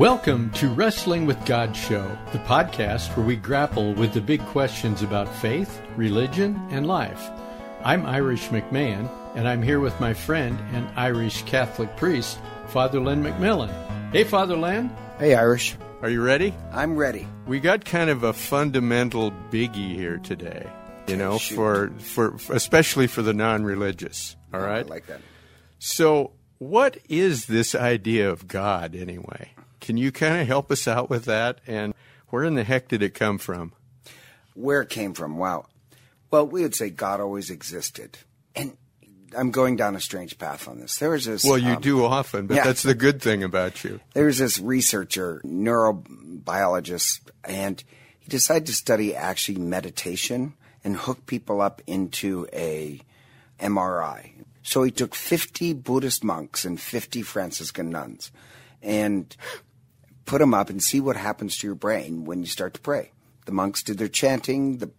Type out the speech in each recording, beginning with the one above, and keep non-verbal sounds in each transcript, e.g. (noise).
Welcome to Wrestling with God Show, the podcast where we grapple with the big questions about faith, religion, and life. I'm Irish McMahon, and I'm here with my friend and Irish Catholic priest, Father Len McMillan. Hey, Father Len. Hey, Irish. Are you ready? I'm ready. We got kind of a fundamental biggie here today, you know, for, for especially for the non-religious. All right, I like that. So, what is this idea of God anyway? Can you kind of help us out with that? And where in the heck did it come from? Where it came from? Wow. Well, we would say God always existed. And I'm going down a strange path on this. There was this. Well, you um, do often, but yeah. that's the good thing about you. There was this researcher, neurobiologist, and he decided to study actually meditation and hook people up into a MRI. So he took 50 Buddhist monks and 50 Franciscan nuns and (laughs) put them up and see what happens to your brain when you start to pray. The monks did their chanting, the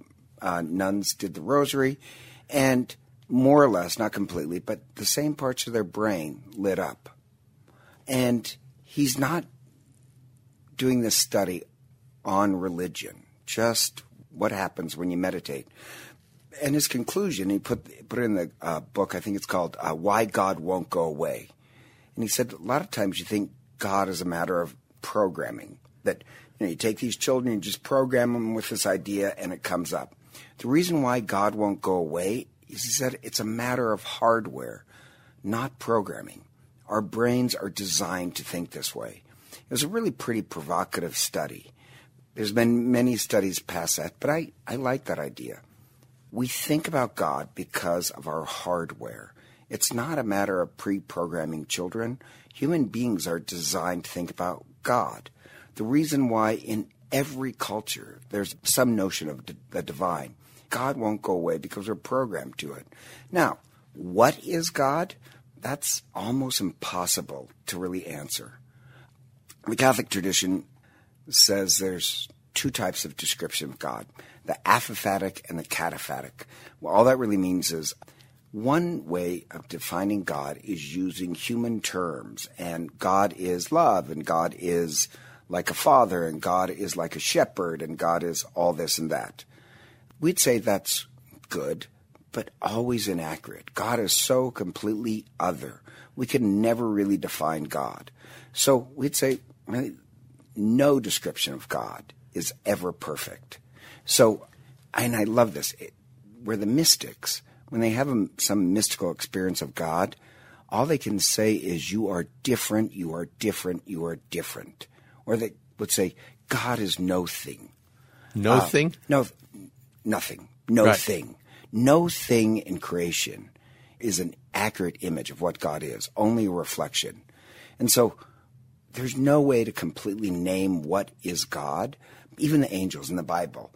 uh, nuns did the rosary, and more or less, not completely, but the same parts of their brain lit up. And he's not doing this study on religion, just what happens when you meditate. And his conclusion, he put put it in the uh, book. I think it's called uh, "Why God Won't Go Away," and he said a lot of times you think God is a matter of programming. That you know you take these children, you just program them with this idea, and it comes up. The reason why God won't go away is that it's a matter of hardware, not programming. Our brains are designed to think this way. It was a really pretty provocative study. There's been many studies past that, but I, I like that idea. We think about God because of our hardware. It's not a matter of pre programming children. Human beings are designed to think about God. The reason why in every culture there's some notion of the divine, God won't go away because we're programmed to it. Now, what is God? That's almost impossible to really answer. The Catholic tradition says there's two types of description of God the apophatic and the cataphatic. Well, all that really means is one way of defining God is using human terms, and God is love, and God is like a father, and God is like a shepherd, and God is all this and that. We'd say that's good, but always inaccurate. God is so completely other. We can never really define God. So we'd say no description of God is ever perfect. So, and I love this, it, where the mystics, when they have a, some mystical experience of God, all they can say is, You are different, you are different, you are different. Or they would say, God is no thing. No uh, thing? No, nothing. No Right. thing. No thing in creation is an accurate image of what God is, only a reflection. And so there's no way to completely name what is God. Even the angels in the Bible,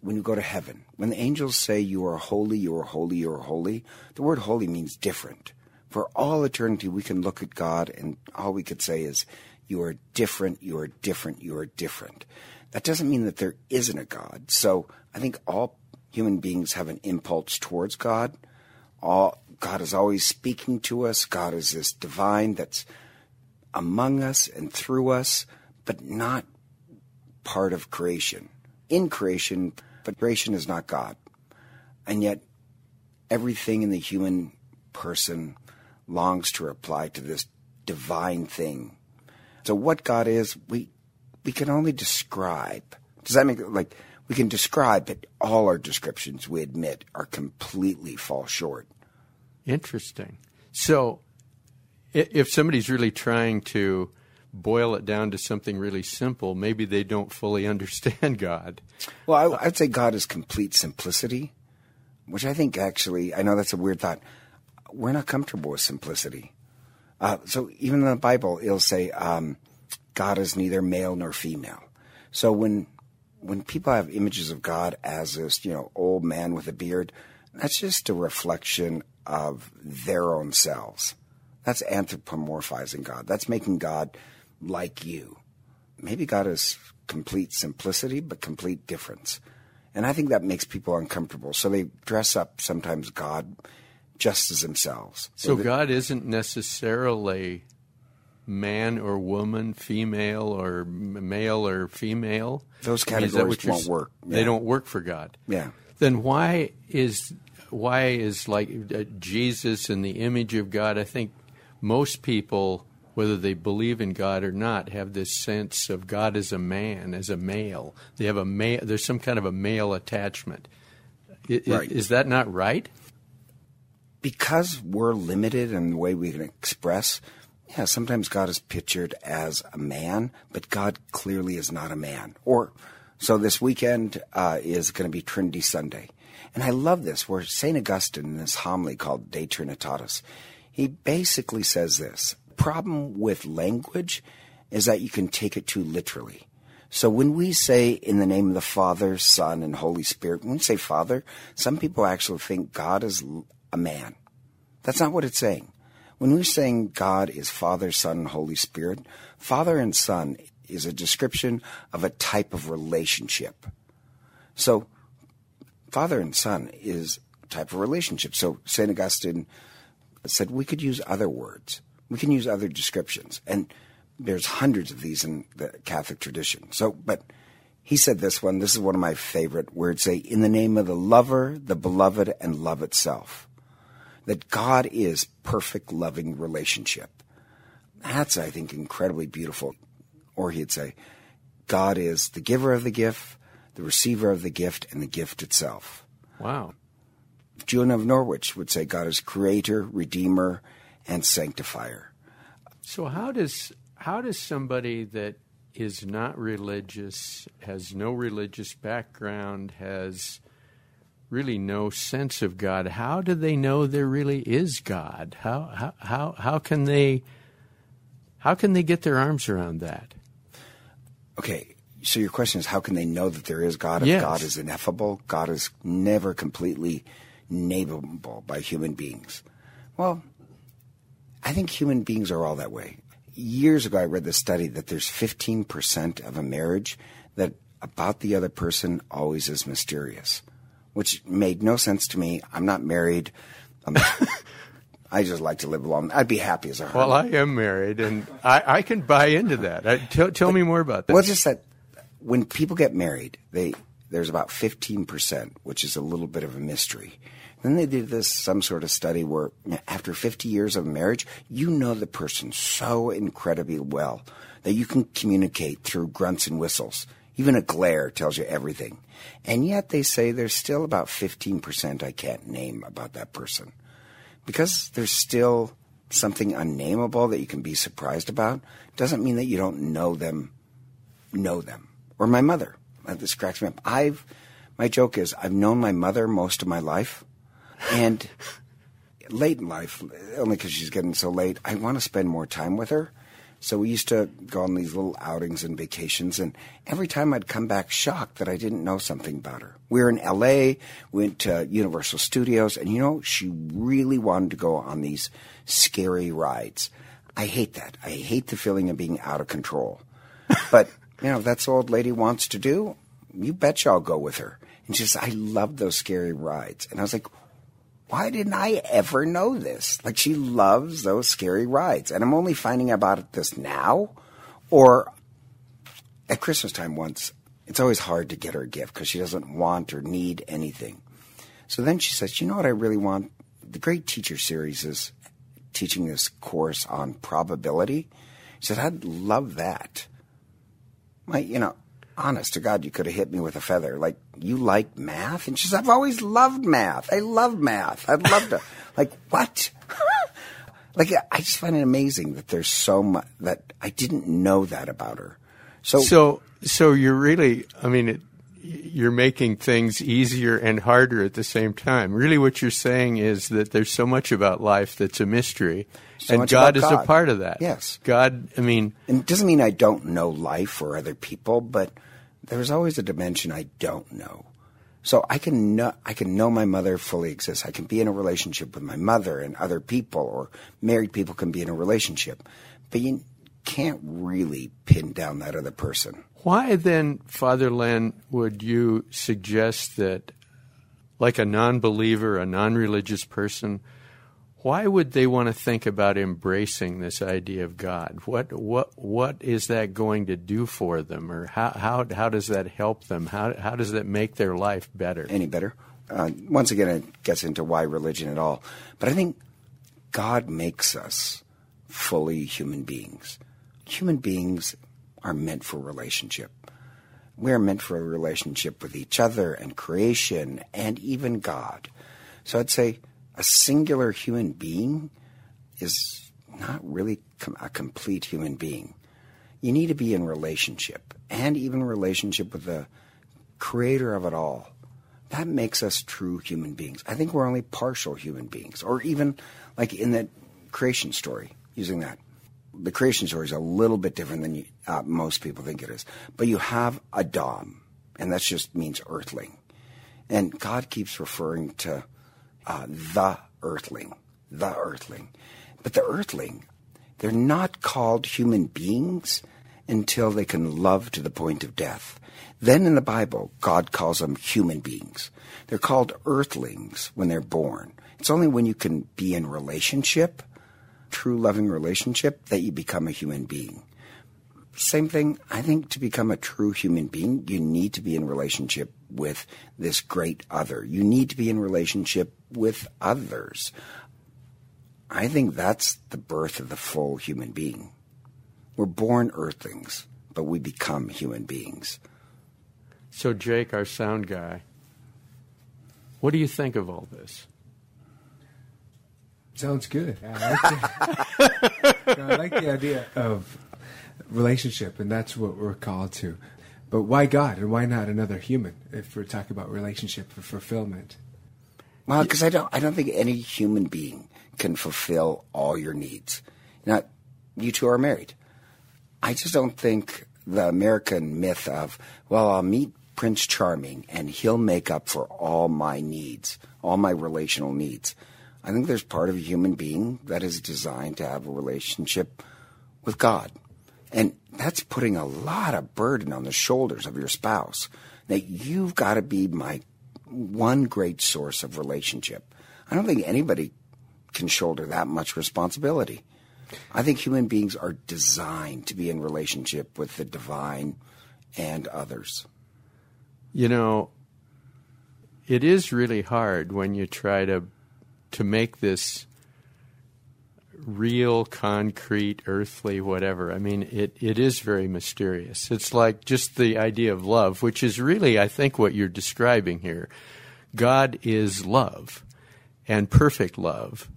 when you go to heaven, when the angels say you are holy, you are holy, you are holy, the word holy means different. For all eternity, we can look at God and all we could say is, you are different, you are different, you are different. That doesn't mean that there isn't a God. So I think all human beings have an impulse towards God. All God is always speaking to us. God is this divine that's among us and through us, but not part of creation. In creation, but creation is not God. And yet, everything in the human person longs to reply to this divine thing. So, what God is, we we can only describe. Does that make like we can describe, but all our descriptions we admit are completely fall short. Interesting. So, if somebody's really trying to boil it down to something really simple, maybe they don't fully (laughs) understand God. Well, I, I'd say God is complete simplicity, which I think actually, I know that's a weird thought. We're not comfortable with simplicity. Uh, so even in the Bible, it'll say um, God is neither male nor female. So when when people have images of God as this, you know, old man with a beard, that's just a reflection of their own selves. That's anthropomorphizing God. That's making God like you. Maybe God is complete simplicity, but complete difference. And I think that makes people uncomfortable. So they dress up sometimes God just as themselves. So, God isn't necessarily man or woman, female or male or female. Those categories won't work. Yeah. They don't work for God. Yeah. Then why is why is like uh, Jesus in the image of God? I think most people, whether they believe in God or not, have this sense of God as a man, as a male. They have a male. There's some kind of a male attachment. right. Is that not right? Because we're limited in the way we can express, yeah, sometimes God is pictured as a man, but God clearly is not a man. Or, so this weekend uh, is going to be Trinity Sunday. And I love this, where St. Augustine, in this homily called De Trinitatis, he basically says this problem with language is that you can take it too literally. So when we say in the name of the Father, Son, and Holy Spirit, when we say Father, some people actually think God is a man. That's not what it's saying. When we're saying God is Father, Son, and Holy Spirit, Father and Son is a description of a type of relationship. So, Father and Son is a type of relationship. So, St. Augustine said we could use other words. We can use other descriptions. And there's hundreds of these in the Catholic tradition. So, but he said this one, this is one of my favorite words say, in the name of the lover, the beloved, and love itself that God is perfect, loving relationship. That's, I think, incredibly beautiful. Or he'd say, God is the giver of the gift, the receiver of the gift, and the gift itself. Wow. Julian of Norwich would say God is creator, redeemer, and sanctifier. So how does how does somebody that is not religious, has no religious background, has really no sense of God, how do they know there really is God? How how how, how can they how can they get their arms around that? Okay, so your question is how can they know that there is God if yes. God is ineffable? God is never completely nameable by human beings. Well, I think human beings are all that way. Years ago, I read the study that there's 15% of a marriage that about the other person always is mysterious which made no sense to me. I'm not married. I'm, (laughs) I just like to live alone. I'd be happy as a hermit. Well, I am married, and I, I can buy into that. I, tell, tell me more about that. Well, just that when people get married, they there's about 15%, which is a little bit of a mystery. Then they did this some sort of study where after 50 years of marriage, you know the person so incredibly well that you can communicate through grunts and whistles. Even a glare tells you everything. And yet they say there's still about 15% I can't name about that person. Because there's still something unnameable that you can be surprised about doesn't mean that you don't know them, know them. Or my mother. This cracks me up. I've, my joke is I've known my mother most of my life. And late in life, only because she's getting so late, I want to spend more time with her. So we used to go on these little outings and vacations, and every time I'd come back shocked that I didn't know something about her. We were in LA, went to Universal Studios, and you know, she really wanted to go on these scary rides. I hate that. I hate the feeling of being out of control. (laughs) but, you know, if that's the old lady wants to do, you betcha I'll go with her. And she says, I love those scary rides. And I was like, why didn't I ever know this? Like she loves those scary rides. And I'm only finding about this now or at Christmas time once. It's always hard to get her a gift because she doesn't want or need anything. So then she says, you know what I really want? The Great Teacher Series is teaching this course on probability. She said, I'd love that. My, you know, honest to God, you could have hit me with a feather. Like, you like math? And she says, I've always loved math. I love math. I'd love to. like, what? (laughs) like, I just find it amazing that there's so much that I didn't know that about her. So, so, so you're really, I mean, it, you're making things easier and harder at the same time. Really, what you're saying is that there's so much about life that's a mystery. So and God is God. a part of that. Yes. God, I mean. And it doesn't mean I don't know life or other people, but there's always a dimension I don't know. So I can know, I can know my mother fully exists. I can be in a relationship with my mother and other people, or married people can be in a relationship, but you can't really pin down that other person. Why then, Father Len, would you suggest that, like a non-believer, a non-religious person, why would they want to think about embracing this idea of God? What what what is that going to do for them, or how how how does that help them? How how does that make their life better? Any better? Uh, once again, it gets into why religion at all. But I think God makes us fully human beings. Human beings are meant for relationship. We are meant for a relationship with each other and creation and even God. So I'd say a singular human being is not really com- a complete human being. You need to be in relationship and even relationship with the creator of it all. That makes us true human beings. I think we're only partial human beings, or even like in that creation story, using that. The creation story is a little bit different than you, uh, most people think it is. But you have Adam, and that just means earthling. And God keeps referring to uh, the earthling, the earthling. But the earthling, they're not called human beings until they can love to the point of death. Then in the Bible, God calls them human beings. They're called earthlings when they're born. It's only when you can be in relationship, true loving relationship, that you become a human being. Same thing, I think to become a true human being, you need to be in relationship with this great other. You need to be in relationship with others. I think that's the birth of the full human being. We're born earthlings, but we become human beings. So, Jake, our sound guy, what do you think of all this? Sounds good. I like, the, (laughs) I like the idea of relationship, and that's what we're called to. But why God and why not another human if we're talking about relationship for fulfillment? Well, because I don't, I don't think any human being can fulfill all your needs. Not you two are married. I just don't think the American myth of, well, I'll meet Prince Charming and he'll make up for all my needs, all my relational needs. I think there's part of a human being that is designed to have a relationship with God. And that's putting a lot of burden on the shoulders of your spouse. That you've got to be my one great source of relationship. I don't think anybody can shoulder that much responsibility. I think human beings are designed to be in relationship with the divine and others. You know, it is really hard when you try to to make this real, concrete, earthly, whatever. I mean, it, it is very mysterious. It's like just the idea of love, which is really, I think, what you're describing here. God is love and perfect love.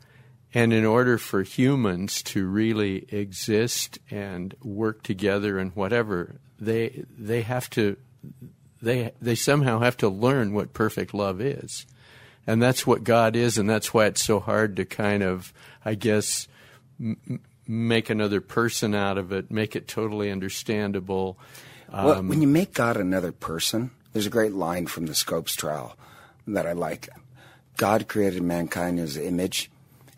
And in order for humans to really exist and work together and whatever, they they have to they they somehow have to learn what perfect love is. And that's what God is and that's why it's so hard to kind of I guess m- make another person out of it, make it totally understandable. Um, well, when you make God another person, there's a great line from the Scopes trial that I like. God created mankind in his image,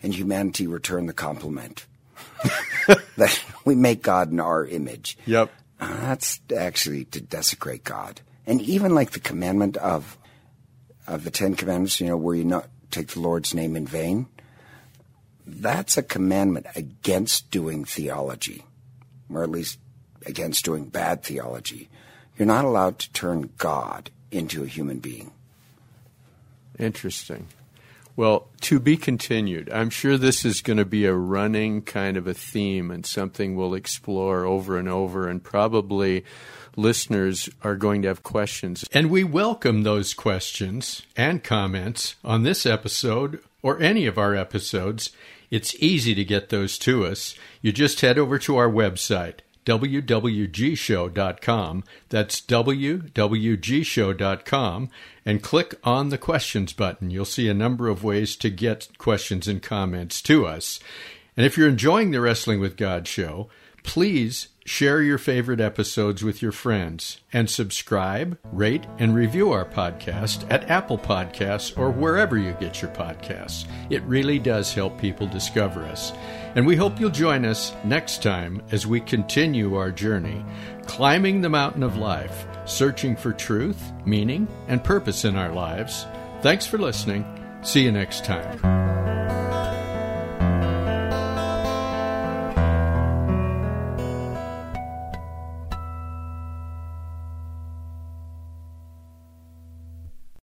and humanity returned the compliment. (laughs) that we make God in our image. Yep. Uh, that's actually to desecrate God. And even like the commandment of of the Ten Commandments, you know, where you not take the Lord's name in vain that's a commandment against doing theology, or at least against doing bad theology. You're not allowed to turn God into a human being. Interesting. Well, to be continued. I'm sure this is going to be a running kind of a theme and something we'll explore over and over, and probably listeners are going to have questions. And we welcome those questions and comments on this episode or any of our episodes it's easy to get those to us. You just head over to our website, wwgshow.com. That's wwgshow.com and click on the questions button. You'll see a number of ways to get questions and comments to us. And if you're enjoying the Wrestling with God show, please share your favorite episodes with your friends and subscribe, rate, and review our podcast at Apple Podcasts or wherever you get your podcasts. It really does help people discover us. And we hope you'll join us next time as we continue our journey, climbing the mountain of life, searching for truth, meaning, and purpose in our lives. Thanks for listening. See you next time.